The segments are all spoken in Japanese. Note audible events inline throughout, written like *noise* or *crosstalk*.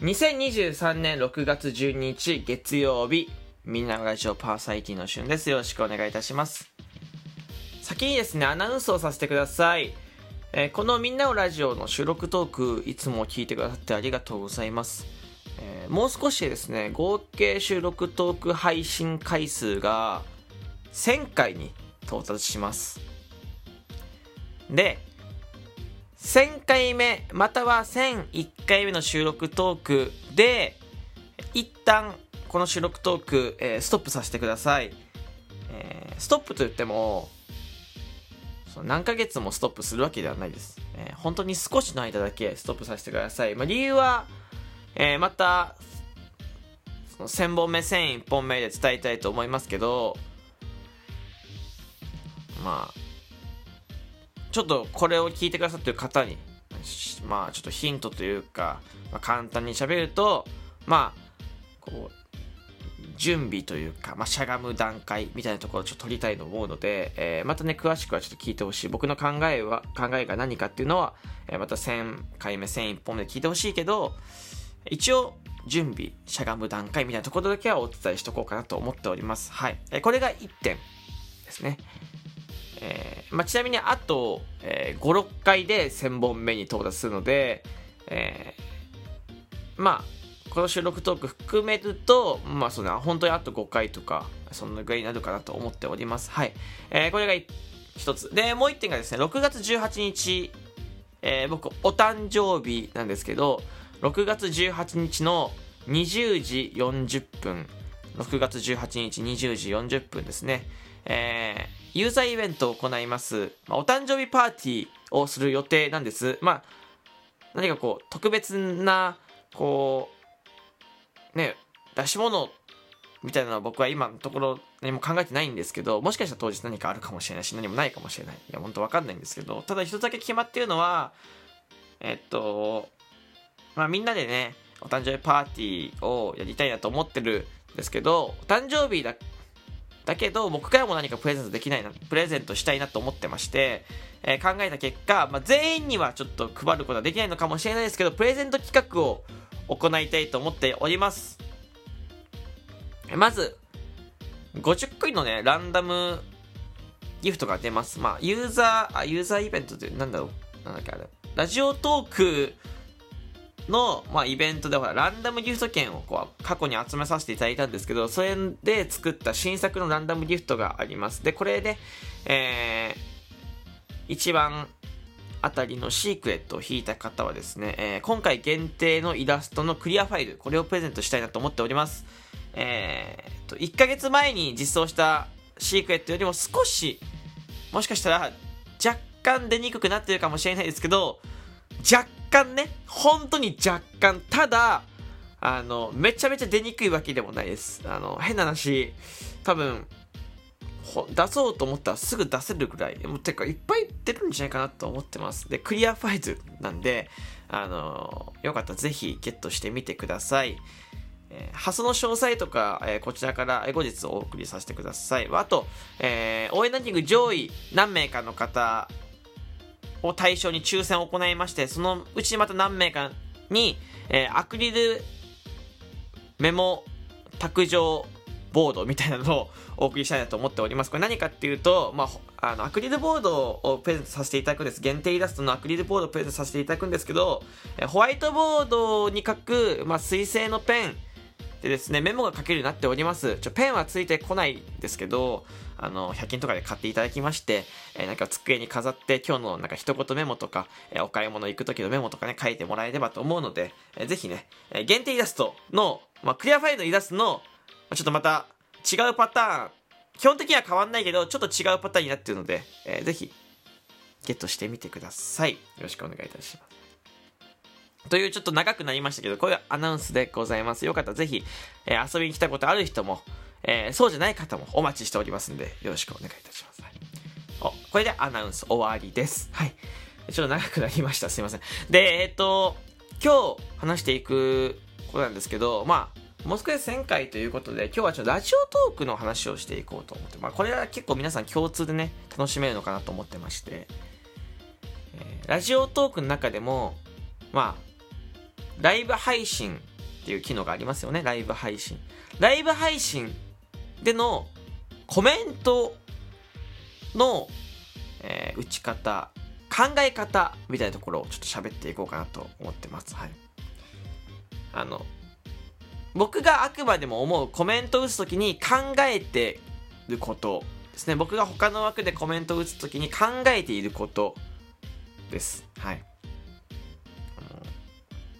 2023年6月12日月曜日、みんなのラジオパーサイティの旬です。よろしくお願いいたします。先にですね、アナウンスをさせてください。えーこのみんなのラジオの収録トーク、いつも聞いてくださってありがとうございます。えーもう少しでですね、合計収録トーク配信回数が1000回に到達します。で、1000回目または1001回目の収録トークで一旦この収録トーク、えーストップさせてください、えーストップといってもその何ヶ月もストップするわけではないです、えー本当に少しの間だけストップさせてください、まあ、理由は、えーまたその1000本目1001本目で伝えたいと思いますけどまあちょっとこれを聞いてくださってる方に、まあちょっとヒントというか、まあ、簡単に喋ると、まあ、こう、準備というか、まあ、しゃがむ段階みたいなところをちょっと取りたいと思うので、えーまたね、詳しくはちょっと聞いてほしい。僕の考えは、考えが何かっていうのは、えーまた1000回目、1001本目で聞いてほしいけど、一応、準備、しゃがむ段階みたいなところだけはお伝えしとこうかなと思っております。はい。えーこれが1点ですね。えーまあ、ちなみにあと、えー5、6回で1000本目に到達するので、えーまあ、この収録トーク含めると、まあ、その本当にあと5回とか、そんなぐらいになるかなと思っております。はい。えーこれが一つ。で、もう一点がですね、6月18日、えー僕、お誕生日なんですけど、6月18日の20時40分、6月18日20時40分ですね、えーユーザーイベントを行います、まあ、お誕生日パーティーをする予定なんです。まあ、何かこう、特別な、こう、ね、出し物みたいなのは僕は今のところ何も考えてないんですけど、もしかしたら当日何かあるかもしれないし、何もないかもしれない。いや、本当わかんないんですけど、ただ一つだけ決まってるのは、えっと、まあみんなでね、お誕生日パーティーをやりたいなと思ってるんですけど、お誕生日だだけど僕からも何かプレゼントできないなプレゼントしたいなと思ってまして、えー考えた結果、まあ、全員にはちょっと配ることはできないのかもしれないですけどプレゼント企画を行いたいと思っております。まず50個のねランダムギフトが出ます。まあユーザーあユーザーイベントってなんだろうなんだっけあれ。ラジオトークの、まあ、イベントでほらランダムギフト券をこう過去に集めさせていただいたんですけどそれで作った新作のランダムギフトがあります。でこれで、えー、一番あたりのシークレットを引いた方はですね、えー今回限定のイラストのクリアファイルこれをプレゼントしたいなと思っております。えー、と1ヶ月前に実装したシークレットよりも少しもしかしたら若干出にくくなってるかもしれないですけど若干ね本当に若干ただあのめちゃめちゃ出にくいわけでもないです。あの変な話多分出そうと思ったらすぐ出せるぐらいもうてかいっぱい出るんじゃないかなと思ってます。でクリアファイルなんであのよかったらぜひゲットしてみてください。えー発送の詳細とか、えーこちらから後日お送りさせてください。あと、えー応援ランキング上位何名かの方を対象に抽選を行いまして、そのうちまた何名かに、えーアクリルメモ卓上ボードみたいなのをお送りしたいなと思っております。これ何かっていうと、まあ、あの、アクリルボードをプレゼントさせていただくんです。限定イラストのアクリルボードをプレゼントさせていただくんですけど、えホワイトボードに書く、まあ、水性のペンでですね、メモが書けるようになっております。ちょ、ペンはついてこないですけど、あの、100均とかで買っていただきまして、えーなんか机に飾って、今日のなんか一言メモとか、えーお買い物行く時のメモとかね、書いてもらえればと思うので、えーぜひね、えー限定イラストの、まあ、クリアファイルのイラストの、ちょっとまた違うパターン、基本的には変わんないけど、ちょっと違うパターンになってるので、えーぜひ、ゲットしてみてください。よろしくお願いいたします。というちょっと長くなりましたけど、こういうアナウンスでございます。よかったらぜひ、えー遊びに来たことある人も、えーそうじゃない方もお待ちしておりますんで、よろしくお願いいたします。はいお、これでアナウンス終わりです。はい。ちょっと長くなりました。すいません。で、えっ、と、今日話していくことなんですけど、まあ、もう少し1000回ということで、今日はちょっとラジオトークの話をしていこうと思って、まあ、これは結構皆さん共通でね、楽しめるのかなと思ってまして、えーラジオトークの中でも、まあ、ライブ配信っていう機能がありますよね。ライブ配信。ライブ配信でのコメントの、えー打ち方考え方みたいなところをちょっと喋っていこうかなと思ってます。はい。あの僕があくまでも思うコメント打つときに考えてることですね。僕が他の枠でコメント打つときに考えていることです。はい。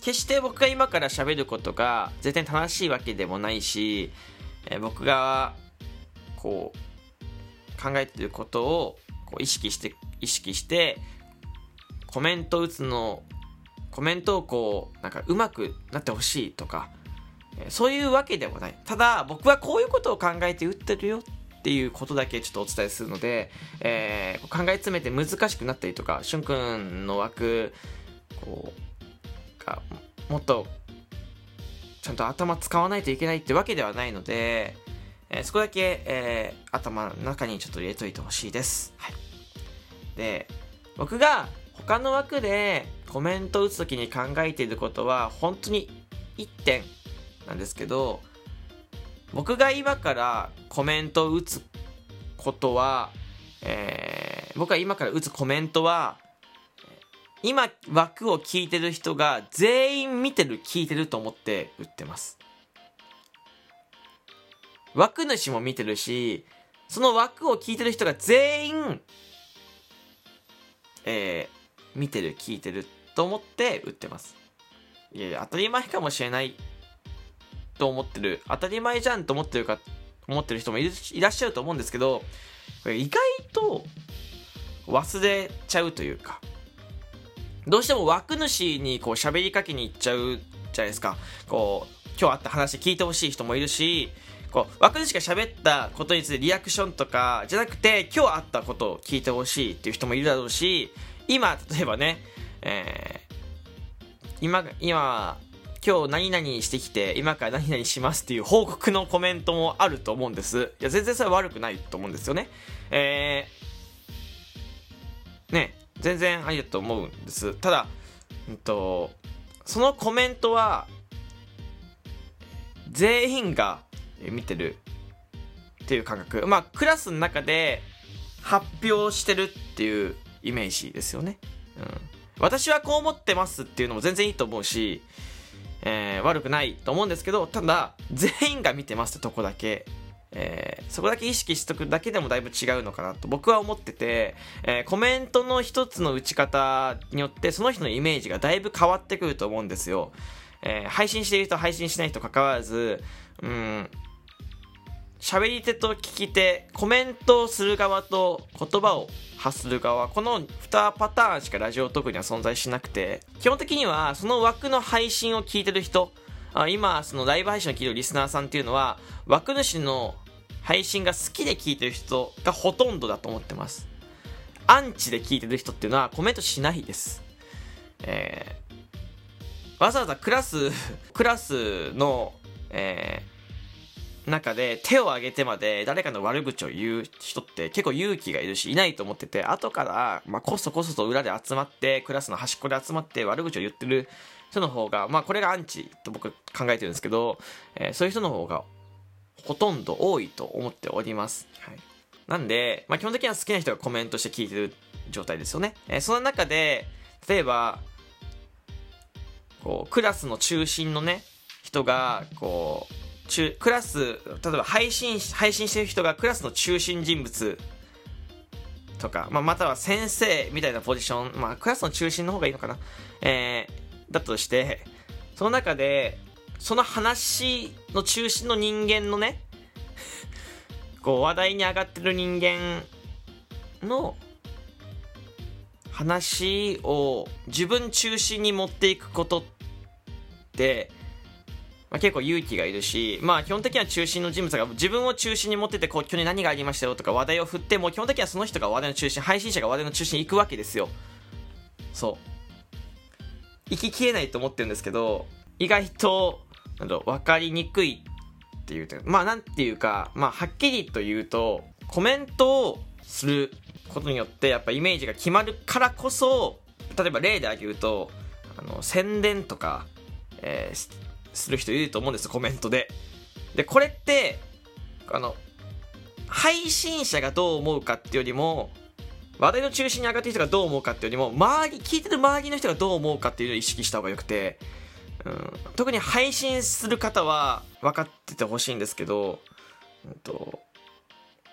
決して僕が今から喋ることが絶対正しいわけでもないし、えー僕がこう考えていることをこう意識して意識してコメント打つのコメントをこうなんかうまくなってほしいとかえーそういうわけでもない。ただ僕はこういうことを考えて打ってるよっていうことだけちょっとお伝えするので、えー考え詰めて難しくなったりとかしゅんくんの枠こうがもっとちゃんと頭使わないといけないってわけではないので、えーそこだけ、えー頭の中にちょっと入れといてほしいです。はい、で僕が他の枠でコメントを打つ時に考えていることは本当に1点なんですけど僕が今からコメントを打つことは、えー僕が今から打つコメントは今枠を聞いてる人が全員見てる聞いてると思って打ってます枠主も見てるしその枠を聞いてる人が全員えー見てる聞いてると思って打ってますいやいや当たり前かもしれないと思ってる当たり前じゃんと思ってるか思ってる人もいるいらっしゃると思うんですけどこれ意外と忘れちゃうというかどうしても枠主にこう喋りかけに行っちゃうじゃないですか。こう今日あった話聞いてほしい人もいるしこう枠主が喋ったことについてリアクションとかじゃなくて今日あったことを聞いてほしいっていう人もいるだろうし今例えばね、えー今今今日何々してきて今から何々しますっていう報告のコメントもあると思うんです。いや全然それは悪くないと思うんですよね。えー、ね全然ありだと思うんです。ただ、うんと、そのコメントは全員が見てるっていう感覚。まあクラスの中で発表してるっていうイメージですよね、うん、私はこう思ってますっていうのも全然いいと思うし、えー悪くないと思うんですけどただ全員が見てますってとこだけえーそこだけ意識しとくだけでもだいぶ違うのかなと僕は思ってて、えーコメントの一つの打ち方によってその人のイメージがだいぶ変わってくると思うんですよ、えー配信している人配信しない人関わらずうん喋り手と聞き手コメントをする側と言葉を発する側この2パターンしかラジオトークには存在しなくて基本的にはその枠の配信を聞いてる人今そのライブ配信を聞いてるリスナーさんっていうのは枠主の配信が好きで聞いてる人がほとんどだと思ってます。アンチで聞いてる人っていうのはコメントしないです。えーわざわざクラス *laughs* クラスのえー中で手を挙げてまで誰かの悪口を言う人って結構勇気がいるしいないと思ってて後から、まあ、こそこそと裏で集まってクラスの端っこで集まって悪口を言ってる人の方がまあこれがアンチと僕考えてるんですけど、えーそういう人の方がほとんど多いと思っております、はい、なんで、まあ、基本的には好きな人がコメントして聞いてる状態ですよね、えーその中で例えばこうクラスの中心のね人がこう中クラス例えば配信配信してる人がクラスの中心人物とか、まあ、または先生みたいなポジション、まあ、クラスの中心の方がいいのかな、えー、だとしてその中でその話の中心の人間のね *laughs* こう話題に上がってる人間の話を自分中心に持っていくことって、まあ、結構勇気がいるし、まあ基本的には中心の人物が自分を中心に持ってて、こう、去年何がありましたよとか話題を振って、もう基本的にはその人が話題の中心、配信者が話題の中心に行くわけですよ。そう。行ききれないと思ってるんですけど、意外と、なんだろう、わかりにくいっていうか、まあなんていうか、まあはっきりと言うと、コメントをすることによって、やっぱイメージが決まるからこそ、例えば例で挙げると、あの、宣伝とか、えーする人いると思うんですコメントで。でこれってあの配信者がどう思うかっていうよりも話題の中心に上がってる人がどう思うかっていうよりも周り聞いてる周りの人がどう思うかっていうのを意識した方がよくて、うん、特に配信する方は分かっててほしいんですけど、うんと、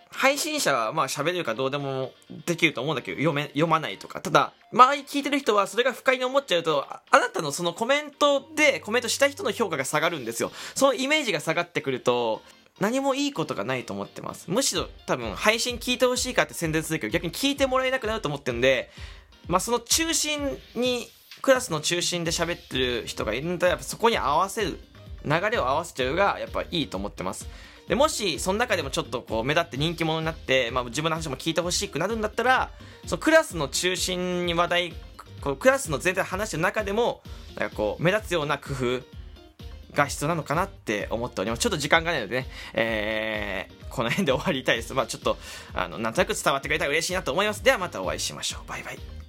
配信者はまあ喋れるかどうでもできると思うんだけど読め読まないとか。ただ周り聞いてる人はそれが不快に思っちゃうとあなたのそのコメントでコメントした人の評価が下がるんですよ。そのイメージが下がってくると何もいいことがないと思ってます。むしろ多分配信聞いてほしいかって宣伝するけど逆に聞いてもらえなくなると思ってるんでまあその中心にクラスの中心で喋ってる人がいるんだらやっぱそこに合わせる流れを合わせちゃうがやっぱいいと思ってますでもしその中でもちょっとこう目立って人気者になって、まあ、自分の話も聞いてほしくなるんだったらそのクラスの中心に話題こうクラスの全体話してる中でもなんかこう目立つような工夫が必要なのかなって思っております。ちょっと時間がないのでね、えー、この辺で終わりたいです。まあちょっと、あの、なんとなく伝わってくれたら嬉しいなと思います。ではまたお会いしましょう。バイバイ。